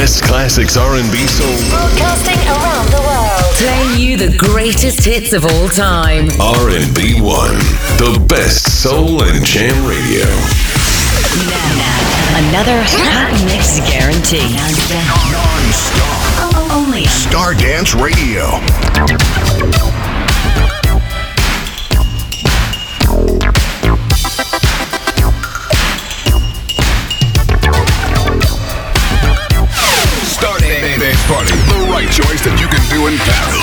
best classics R&B soul, Broadcasting around the world. Playing you the greatest hits of all time. R&B One, the best soul and jam radio. Now, another hot mix guarantee. Non-stop. Only on Stardance Radio. choice that you can do in Paris.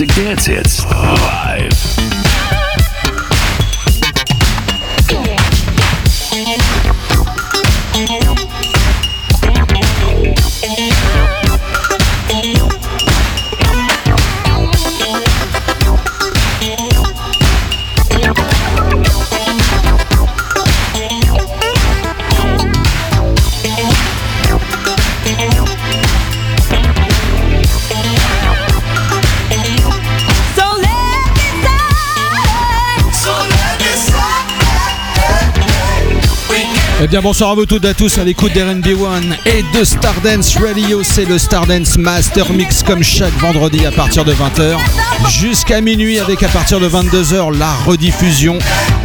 music dance hits. Bonsoir à vous toutes et à tous à l'écoute d'RNB One et de Stardance Radio. C'est le Stardance Master Mix comme chaque vendredi à partir de 20h jusqu'à minuit avec à partir de 22h la rediffusion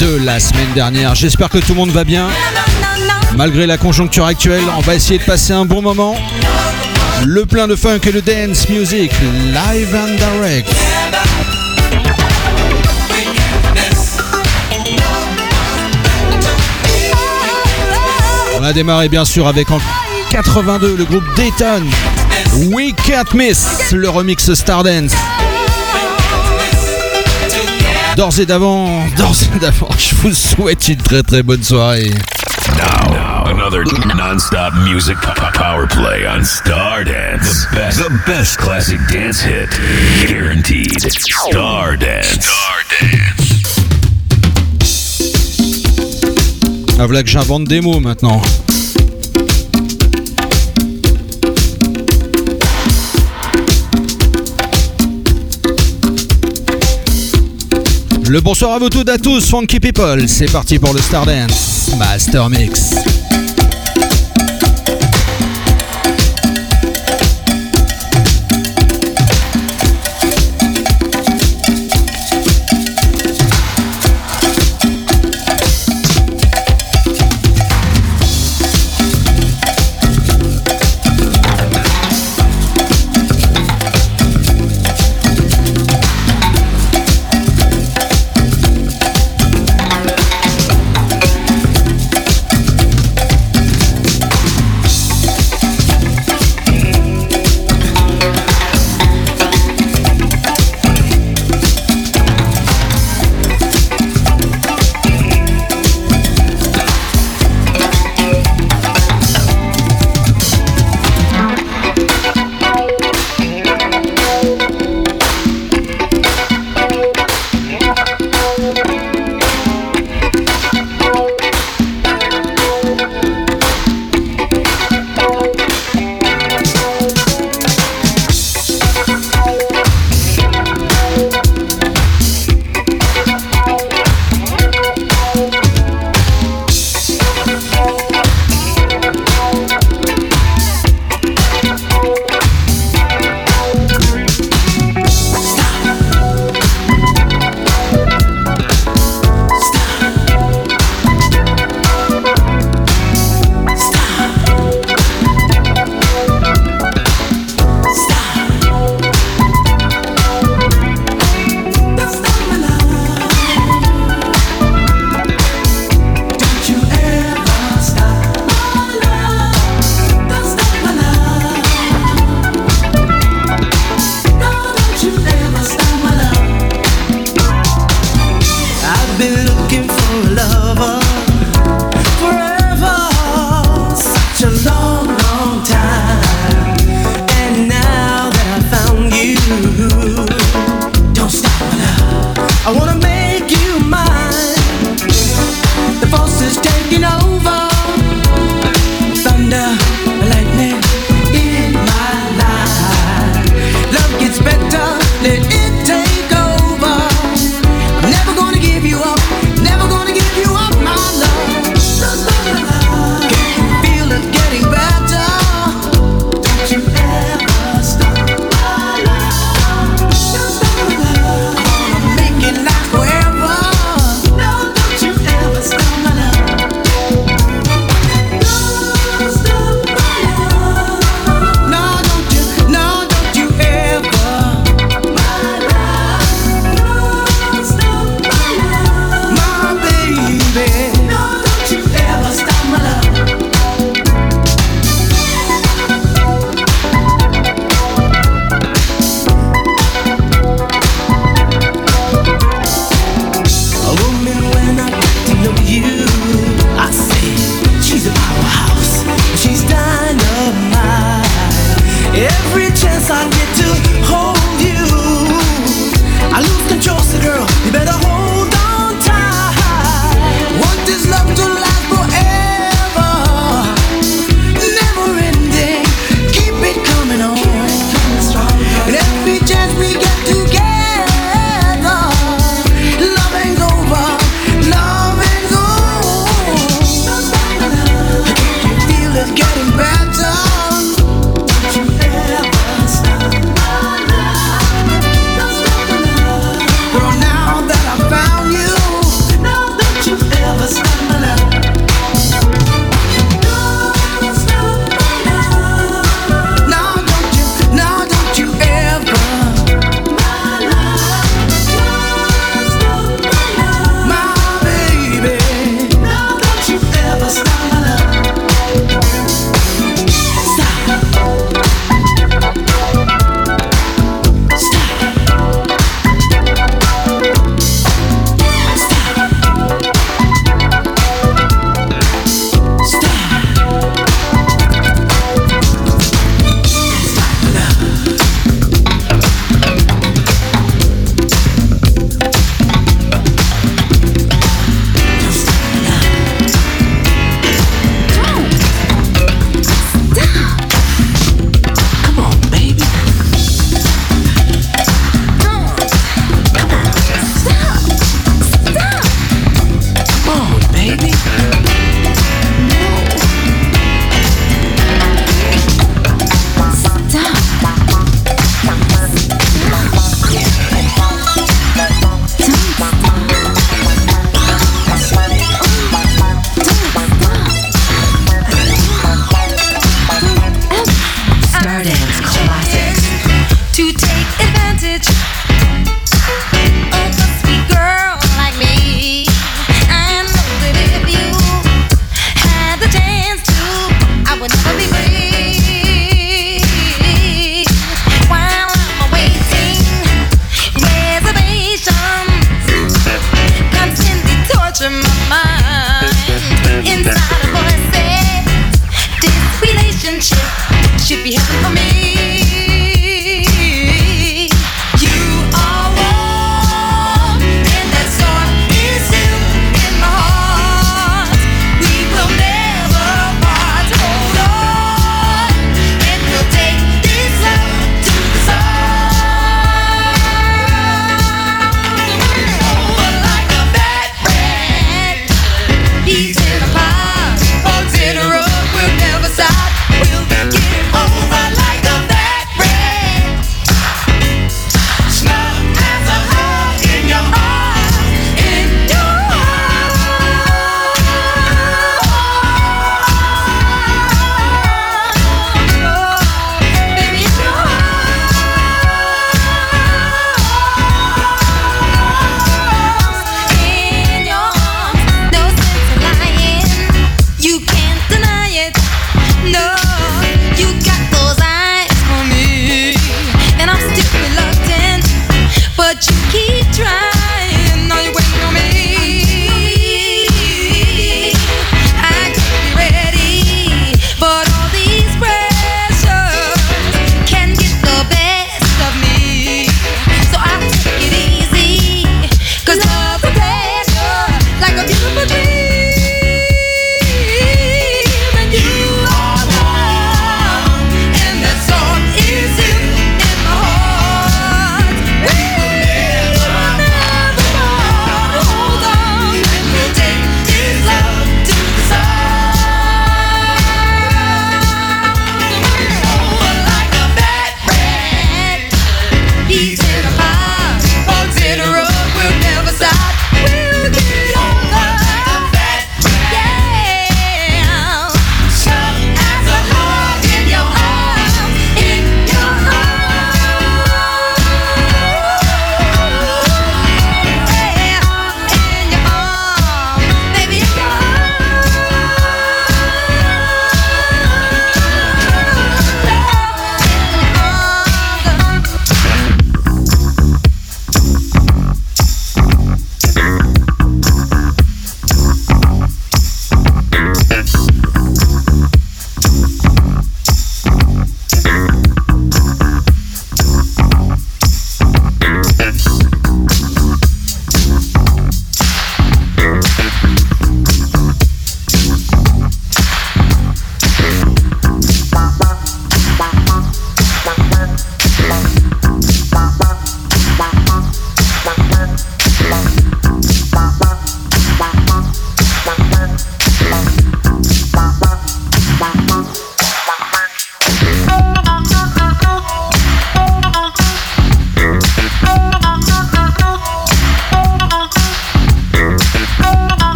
de la semaine dernière. J'espère que tout le monde va bien. Malgré la conjoncture actuelle, on va essayer de passer un bon moment. Le plein de funk et de dance music, live and direct. A démarré bien sûr avec en 82 le groupe Dayton. We Can't Miss, le remix Stardance. D'ores et d'avant, d'ores et d'avant, je vous souhaite une très très bonne soirée. Now, another non-stop music power play on Stardance. The best, the best classic dance hit, guaranteed. Stardance. Stardance. Ah voilà que j'invente des mots maintenant. Le bonsoir à vous toutes à tous, Funky People. C'est parti pour le Stardance Master Mix.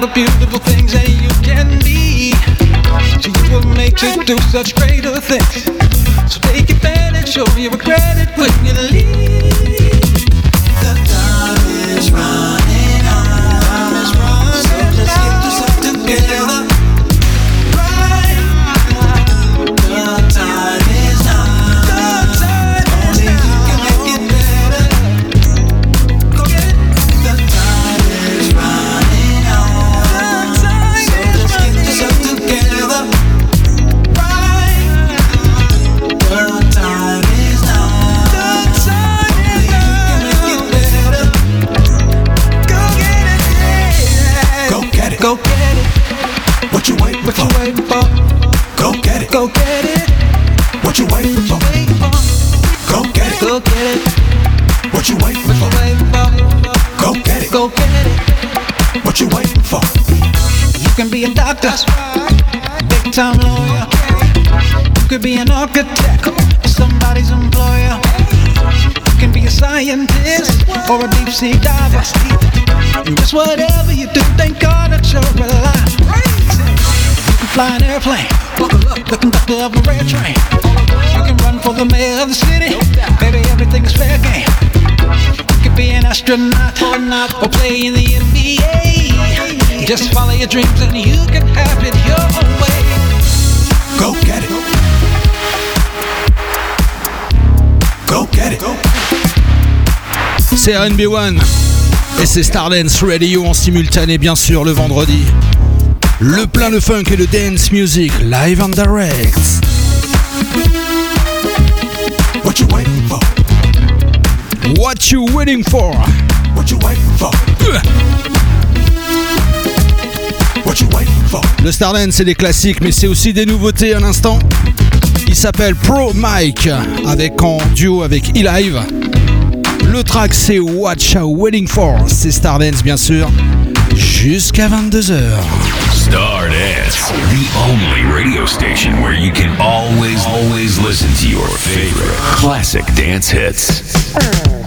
all the beautiful things that you can be. She will make you do such great. airplane. Buckle up, the conductor of a rail train. You can run for the mayor of the city. Baby, everything is fair game. You could be an astronaut or play in the NBA. Just follow your dreams and you can have it your own way. Go get it. Go get it. C'est RNB1 et c'est Stardance Radio en simultané bien sûr le vendredi le plein, le funk et le dance music live and direct. What you waiting for? What you waiting for? What you waiting for? What you waiting for? Le Stardance c'est des classiques mais c'est aussi des nouveautés à l'instant. Il s'appelle Pro Mike avec en duo avec E-Live. Le track c'est What You Waiting For, c'est Stardance bien sûr. jusqu'à 22h. Star Dance, the only radio station where you can always, always listen to your favorite classic dance hits.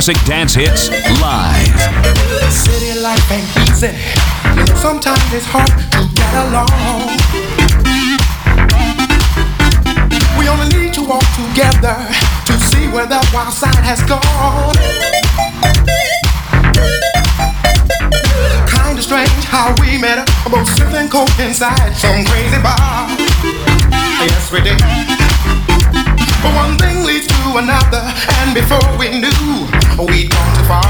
Classic dance hits live. City life ain't easy. Sometimes it's hard to get along. We only need to walk together to see where that wild side has gone. Kinda strange how we met up, both sipping coke inside some crazy bar. Yes, we did. But one thing leads another, and before we knew, we'd gone too far.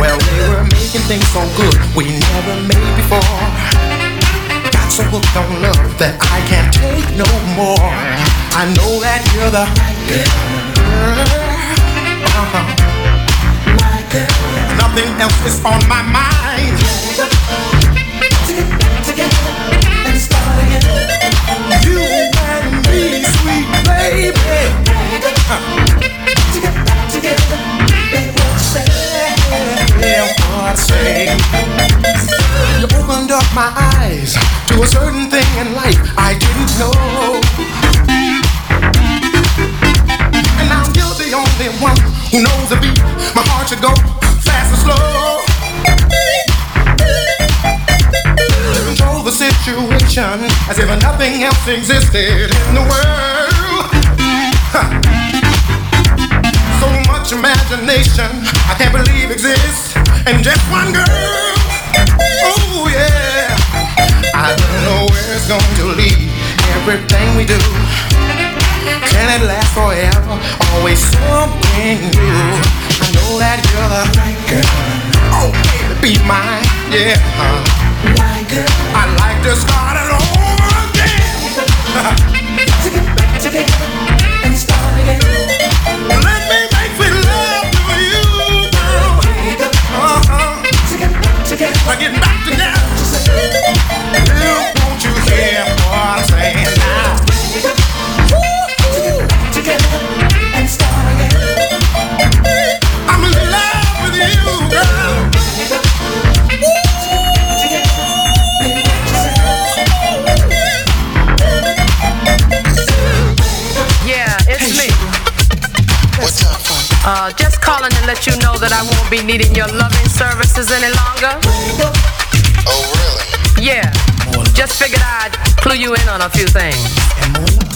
Well, we were making things so good we never made before. Got so hooked on love that I can't take no more. I know that you're the girl. Uh-huh. Nothing else is on my mind. Baby. Yeah, what I say. You opened up my eyes to a certain thing in life I didn't know. And now you're the only one who knows the beat. My heart should go fast or slow. Control the situation as if nothing else existed in the world. Much imagination I can't believe exists in just one girl. Oh yeah. I don't know where it's going to lead. Everything we do. Can it last forever? Always something new. I know that you're the right girl. Oh, baby, be mine. Yeah. I'd like to start it over again. calling to let you know that I won't be needing your loving services any longer. Oh, really? Yeah. Just figured I'd clue you in on a few things.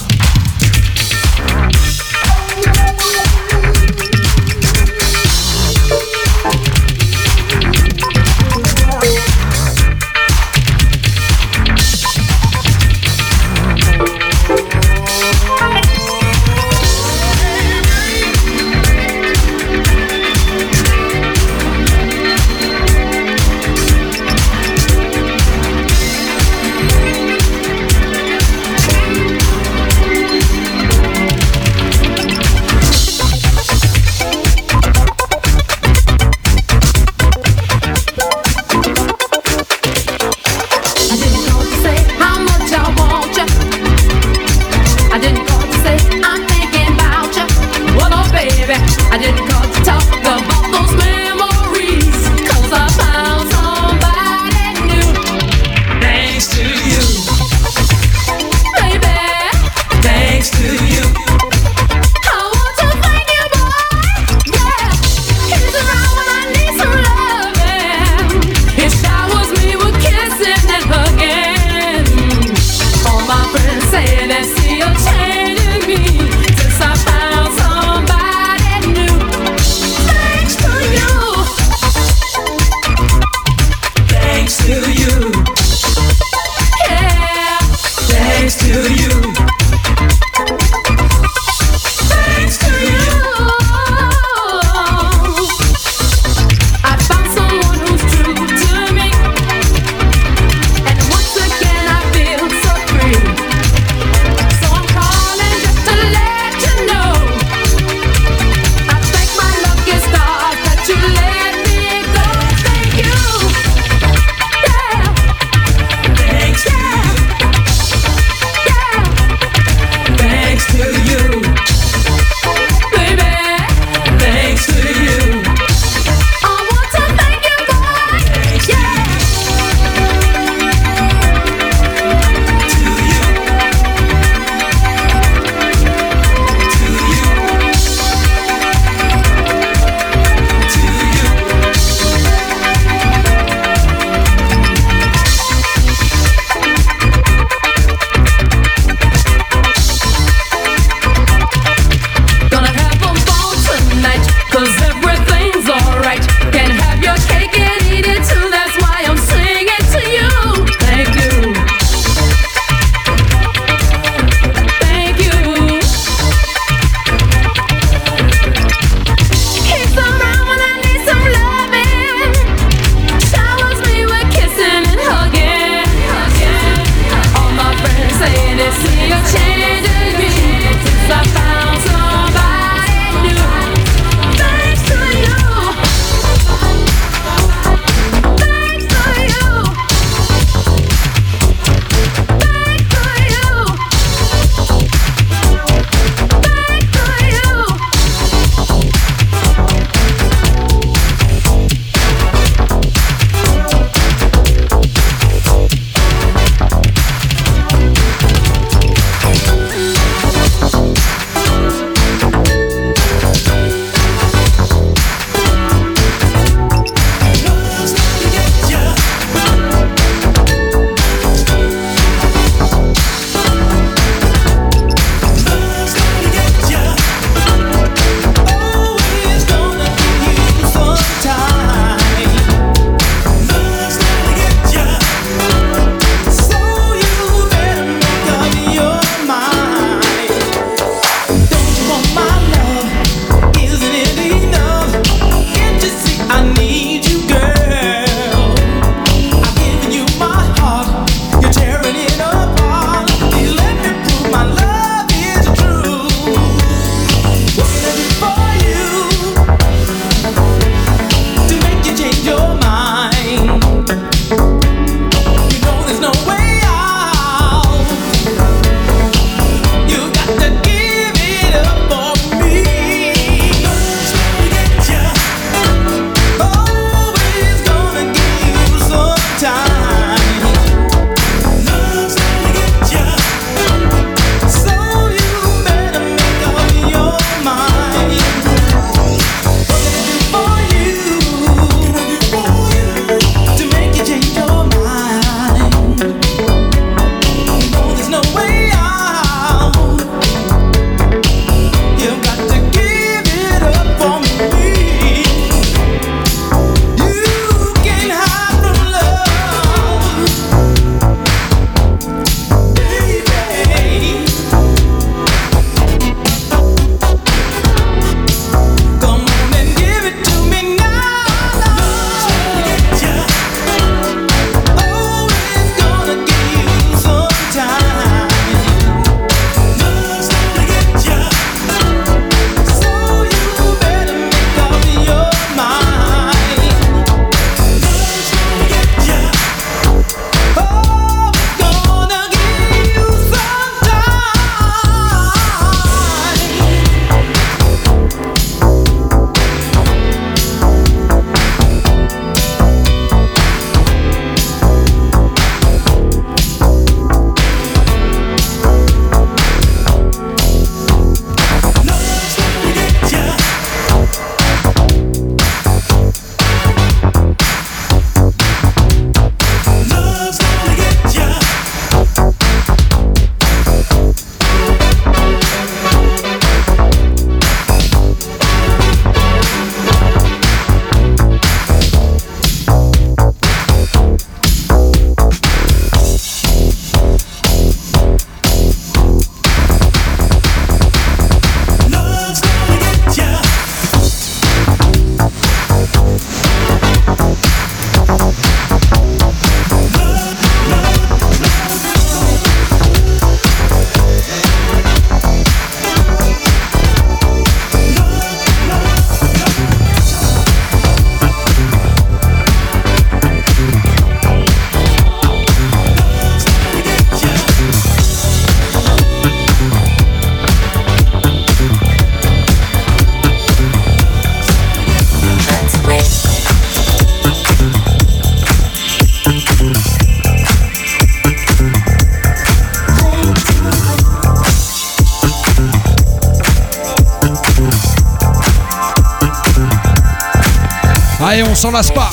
S'en lasse pas.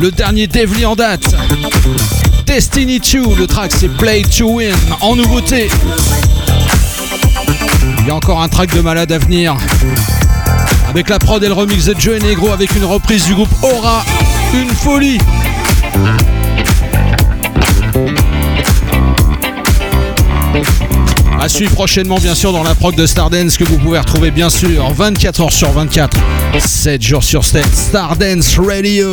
Le dernier Devly en date. Destiny 2, le track c'est Play to Win en nouveauté. Il y a encore un track de malade à venir. Avec la prod et le remix de Joe Negro avec une reprise du groupe Aura. Une folie. À suivre prochainement, bien sûr, dans la prog de Stardance que vous pouvez retrouver, bien sûr, 24 heures sur 24, 7 jours sur 7. Stardance Radio.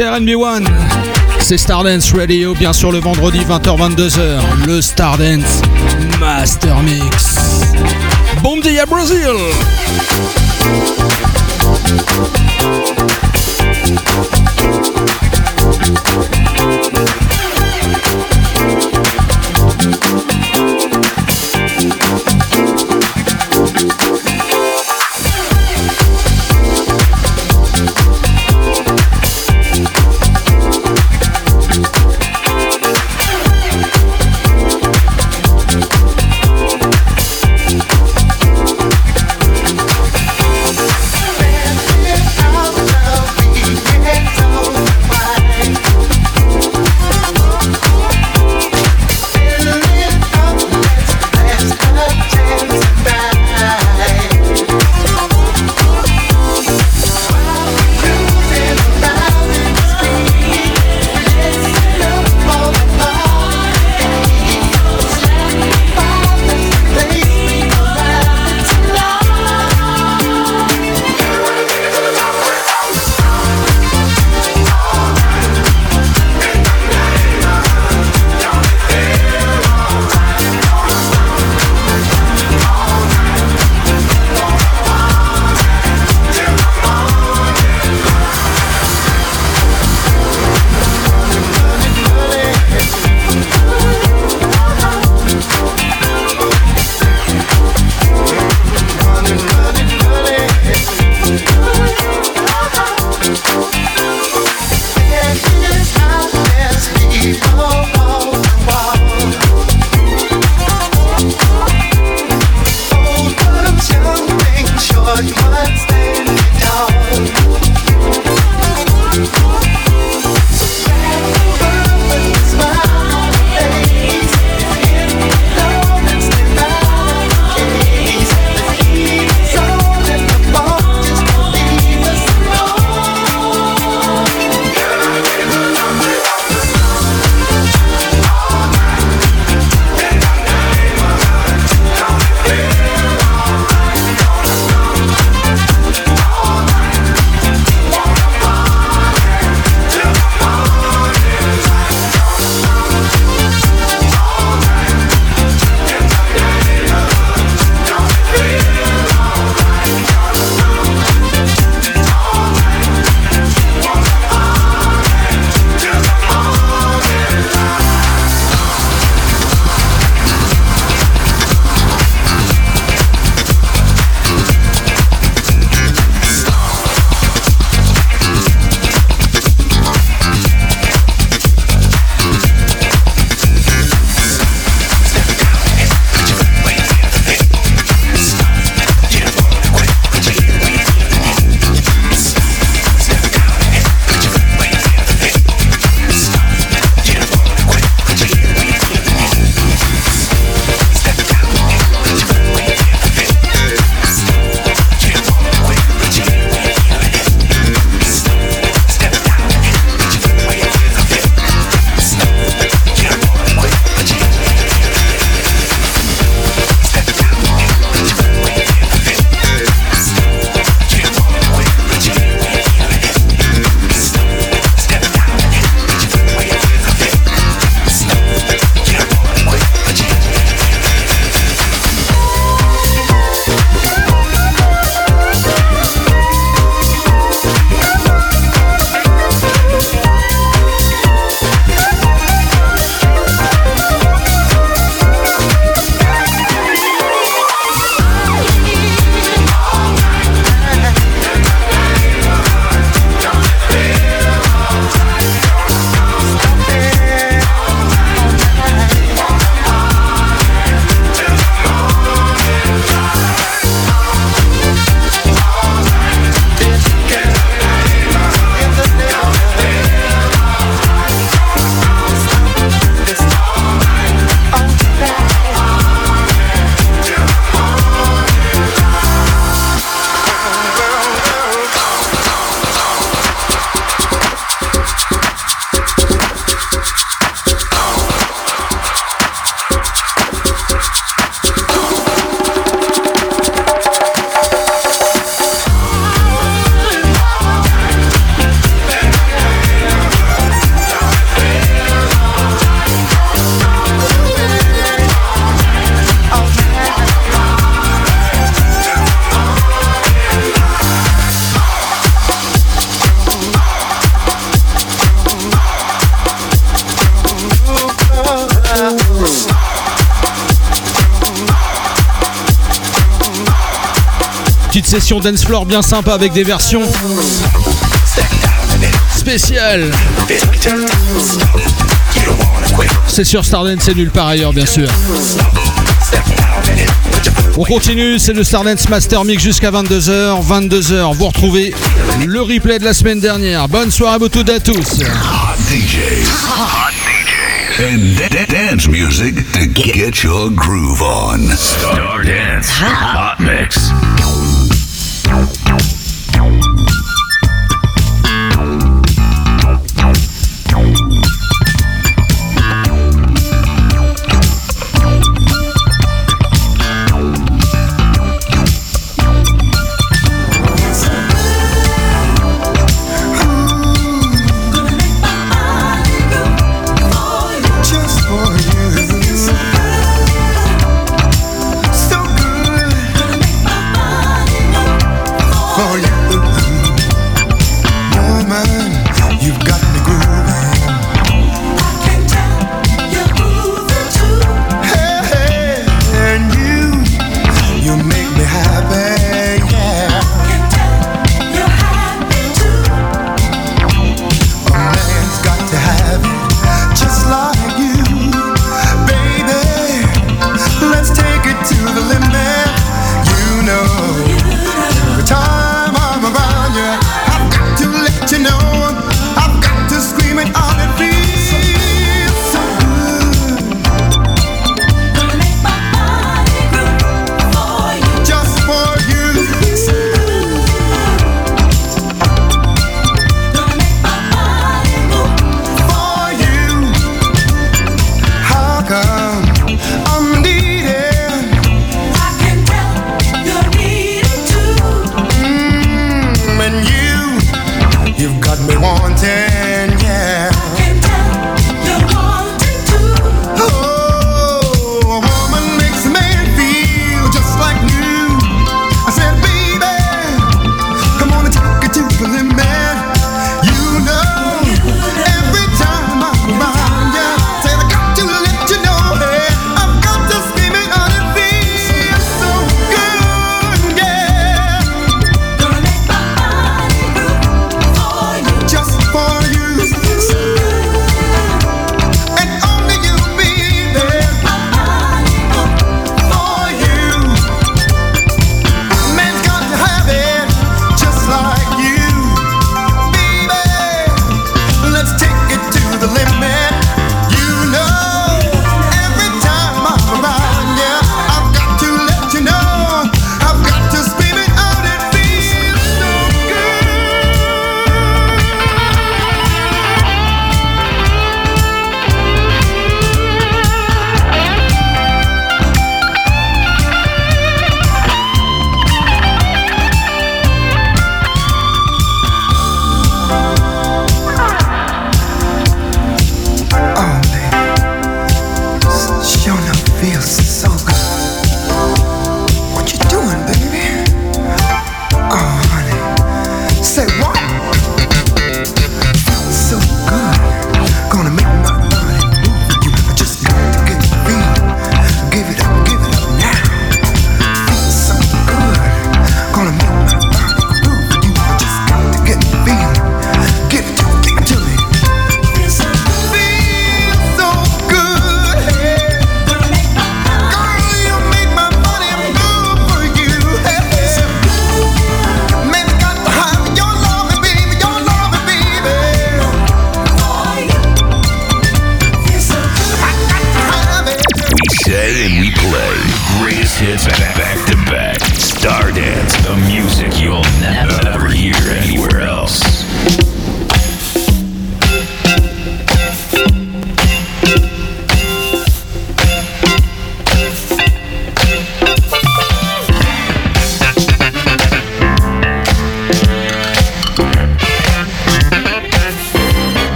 c'est RNB1. C'est Stardance Radio, bien sûr, le vendredi 20h-22h. Le Stardance Master Mix. Bon dia, Brésil! Dance floor bien sympa avec des versions spéciales. C'est sur Stardance, c'est nulle part ailleurs, bien sûr. On continue, c'est le Stardance Master Mix jusqu'à 22h. 22h, vous retrouvez le replay de la semaine dernière. Bonne soirée à vous toutes et à tous. Hot DJs. Hot DJs. And da- da- dance music to get your groove on. Star Dance Hot Mix.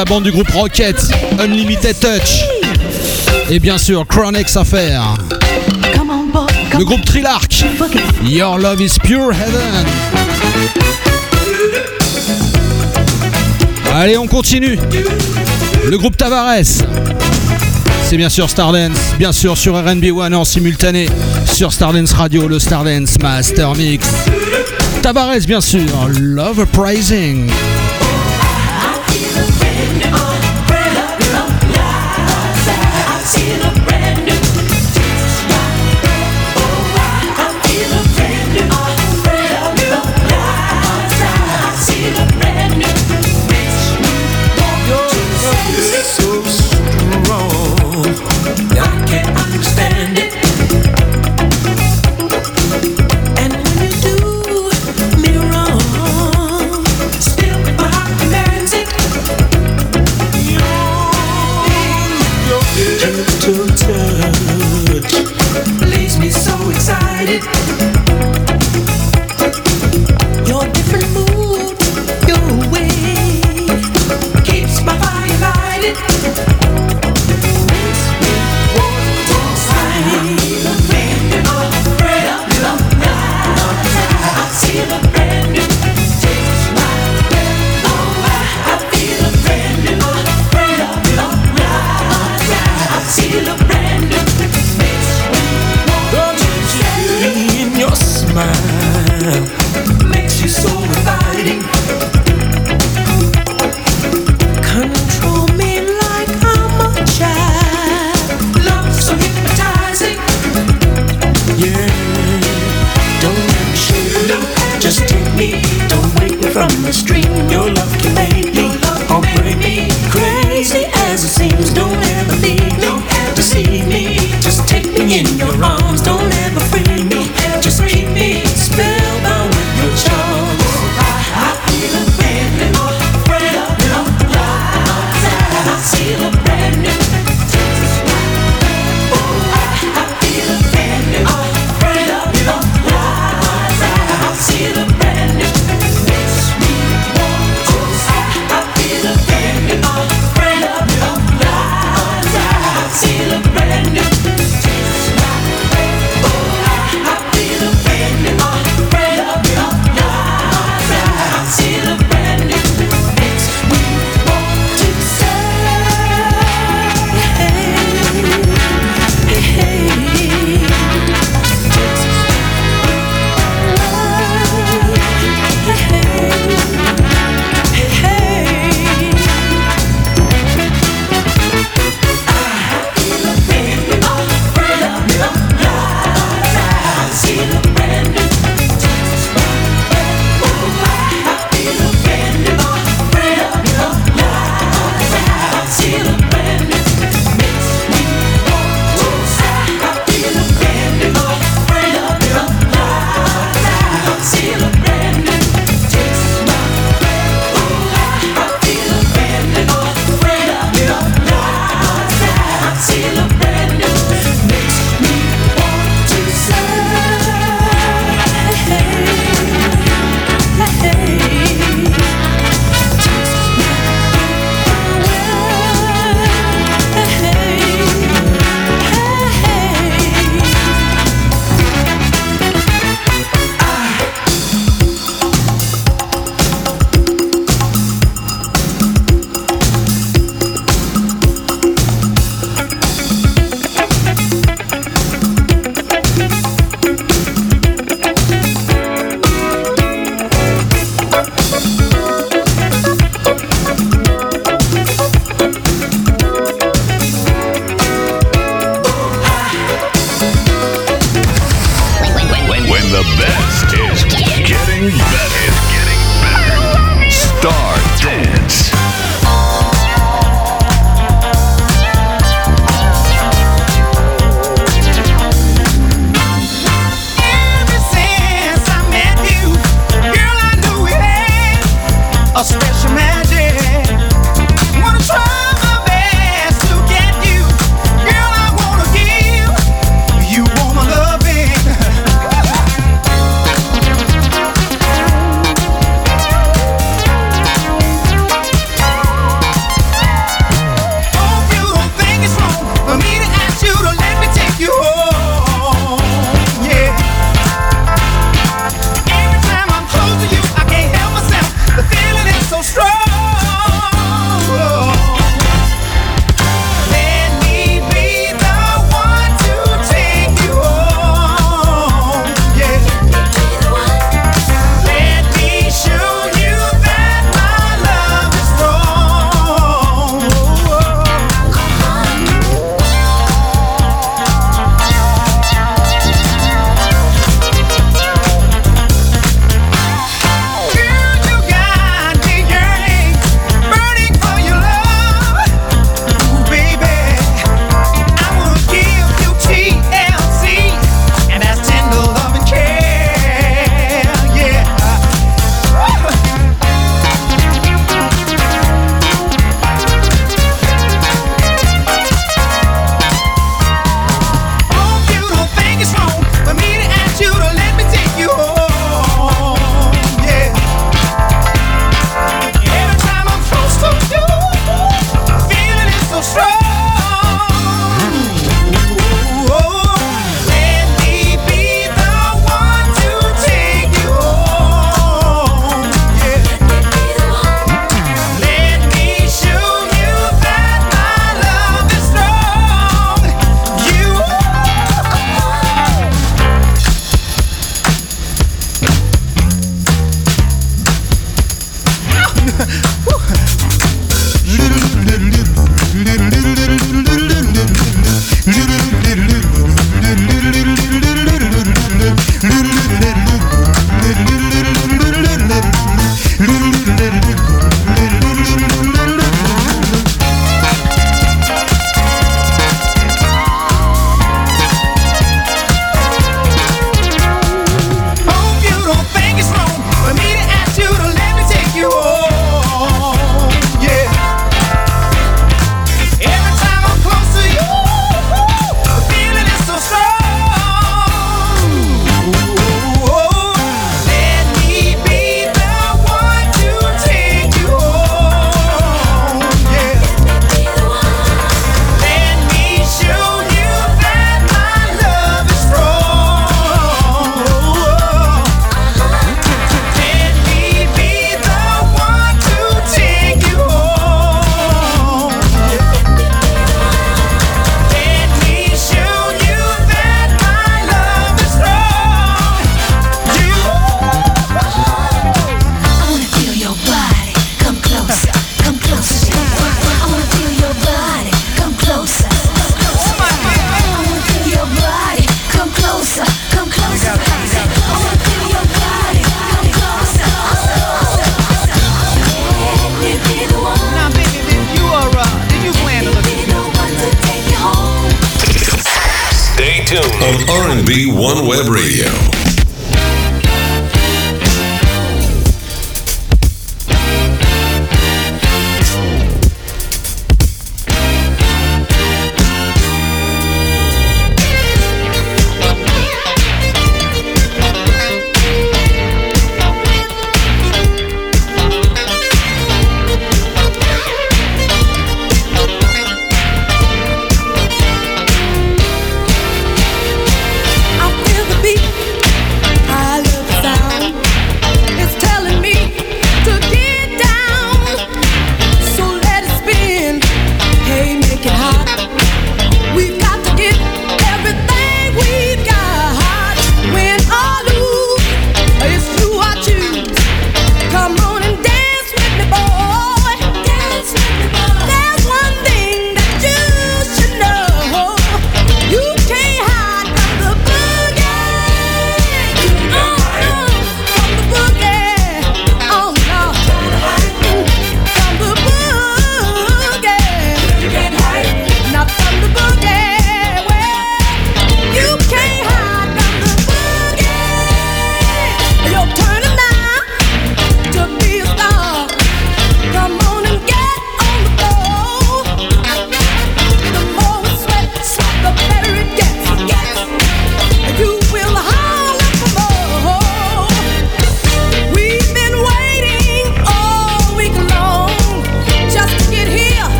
La bande du groupe Rocket, Unlimited Touch. Et bien sûr, Chronix Affair. Le groupe Trilarch. Your Love is Pure Heaven. Allez, on continue. Le groupe Tavares. C'est bien sûr Stardance, bien sûr sur RB One en simultané, sur Stardance Radio, le Stardance Master Mix. Tavares, bien sûr, Love Uprising.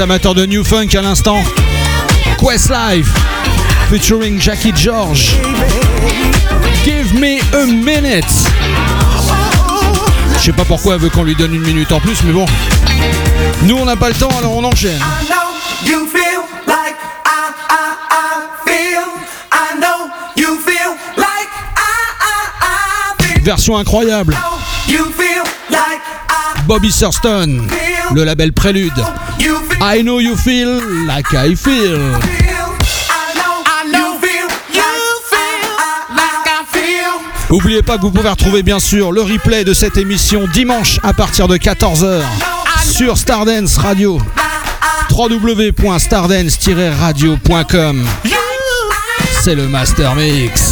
amateurs de New Funk à l'instant. Quest Live featuring Jackie George. Give me a minute. Je sais pas pourquoi elle veut qu'on lui donne une minute en plus, mais bon. Nous on n'a pas le temps, alors on enchaîne. Version incroyable. Bobby Thurston, le label Prélude. I know you feel like I feel. N'oubliez pas que vous pouvez retrouver bien sûr le replay de cette émission dimanche à partir de 14h sur Stardance Radio www.stardance-radio.com. C'est le Master Mix.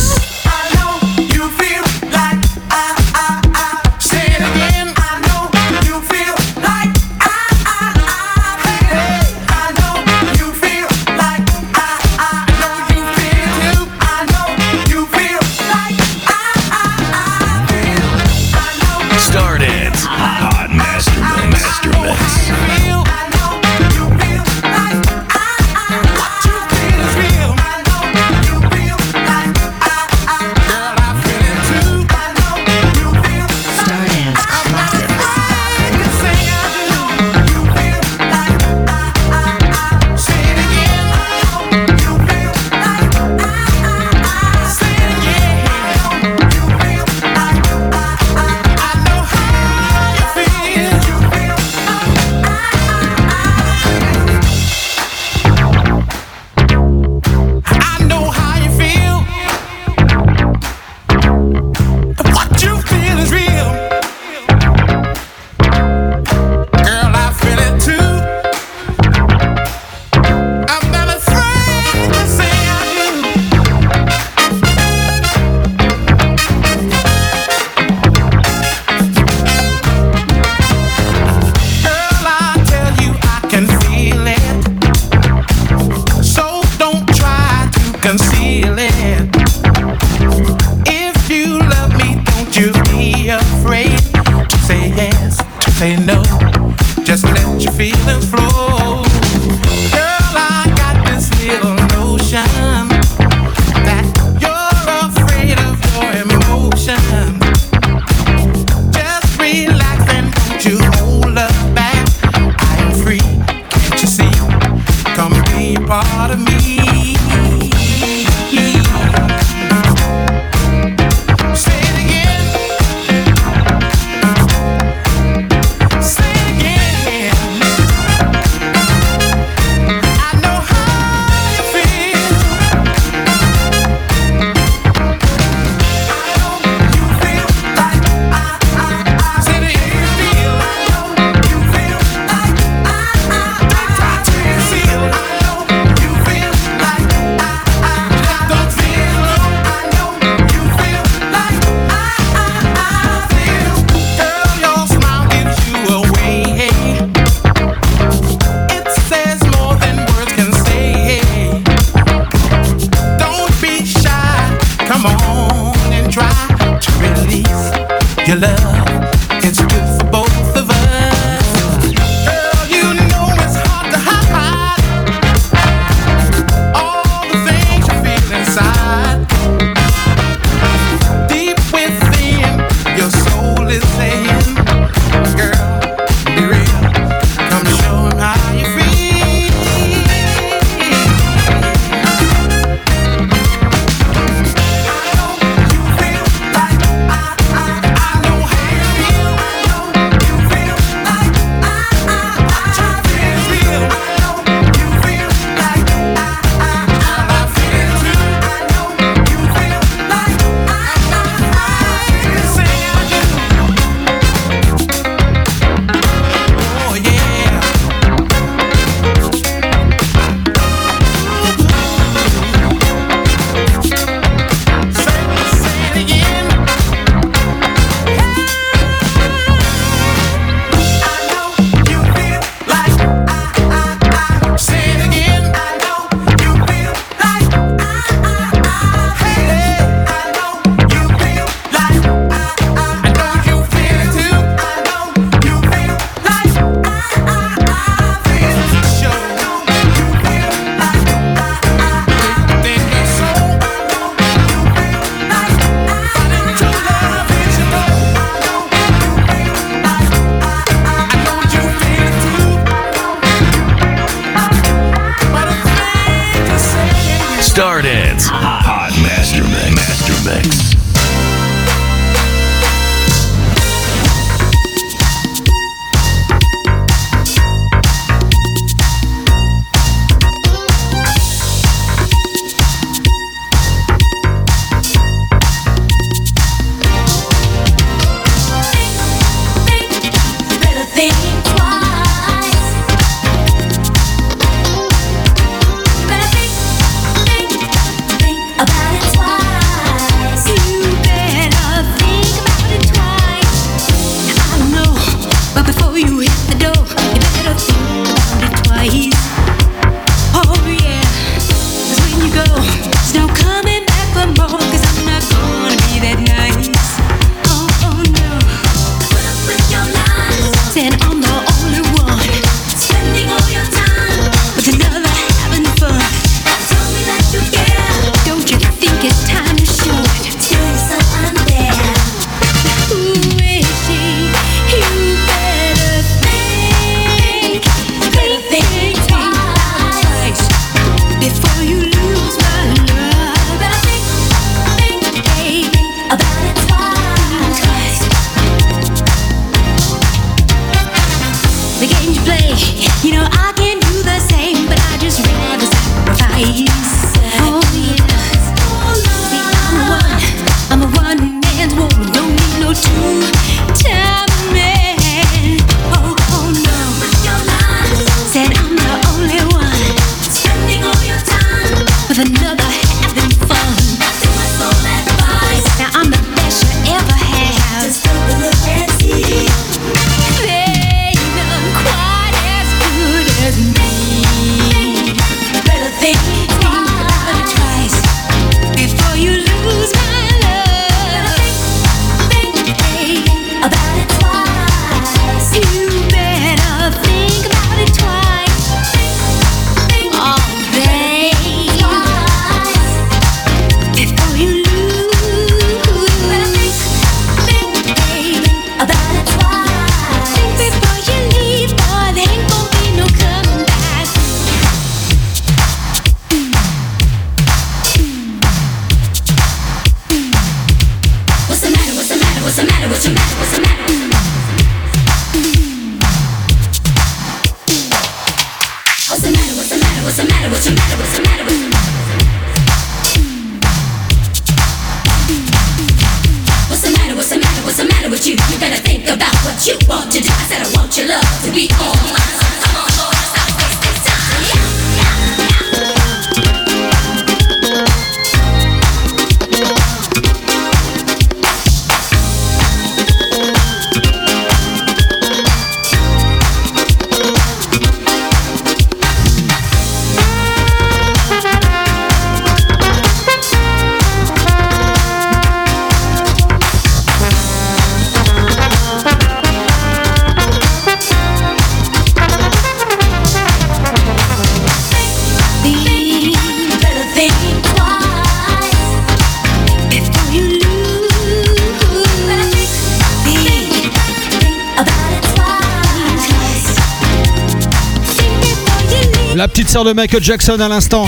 De Michael Jackson à l'instant.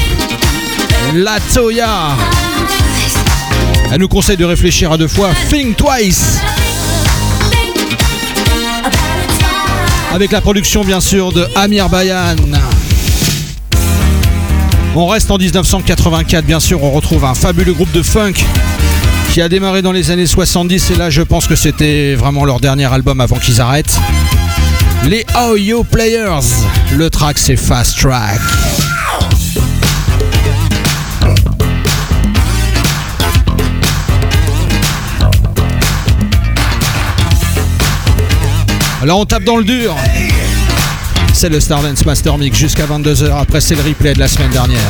La Toya. Elle nous conseille de réfléchir à deux fois. Think twice. Avec la production bien sûr de Amir Bayan. On reste en 1984 bien sûr, on retrouve un fabuleux groupe de funk qui a démarré dans les années 70 et là je pense que c'était vraiment leur dernier album avant qu'ils arrêtent. Les Oyo Players. Le track c'est Fast Track. Là on tape dans le dur. C'est le Stardance Master Mix jusqu'à 22h. Après c'est le replay de la semaine dernière.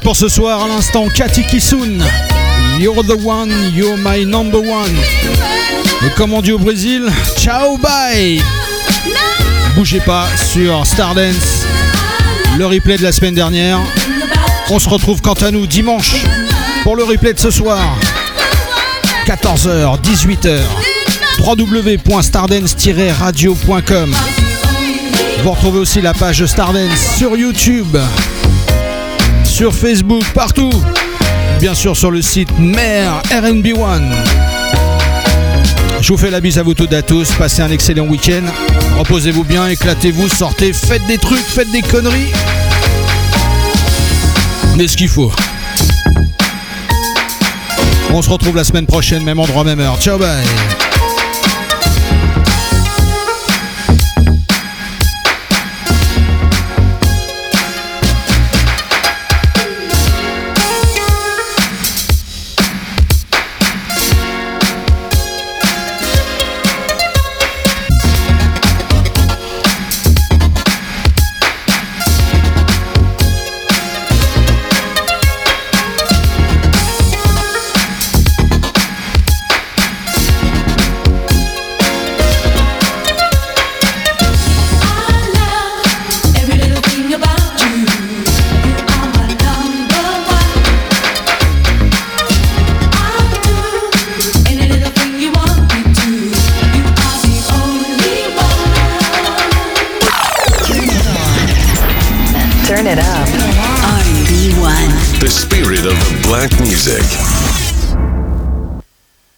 Pour ce soir, à l'instant, Cathy Kisun. You're the one, you're my number one. Et comme on dit au Brésil, ciao bye Bougez pas sur Stardance, le replay de la semaine dernière. On se retrouve quant à nous dimanche pour le replay de ce soir. 14h, 18h. www.stardance-radio.com Vous retrouvez aussi la page Stardance sur YouTube, sur Facebook, partout. Bien sûr sur le site Mère RNB1. Je vous fais la bise à vous toutes et à tous. Passez un excellent week-end. Reposez-vous bien, éclatez-vous, sortez, faites des trucs, faites des conneries. Mais ce qu'il faut. On se retrouve la semaine prochaine, même endroit, même heure. Ciao, bye.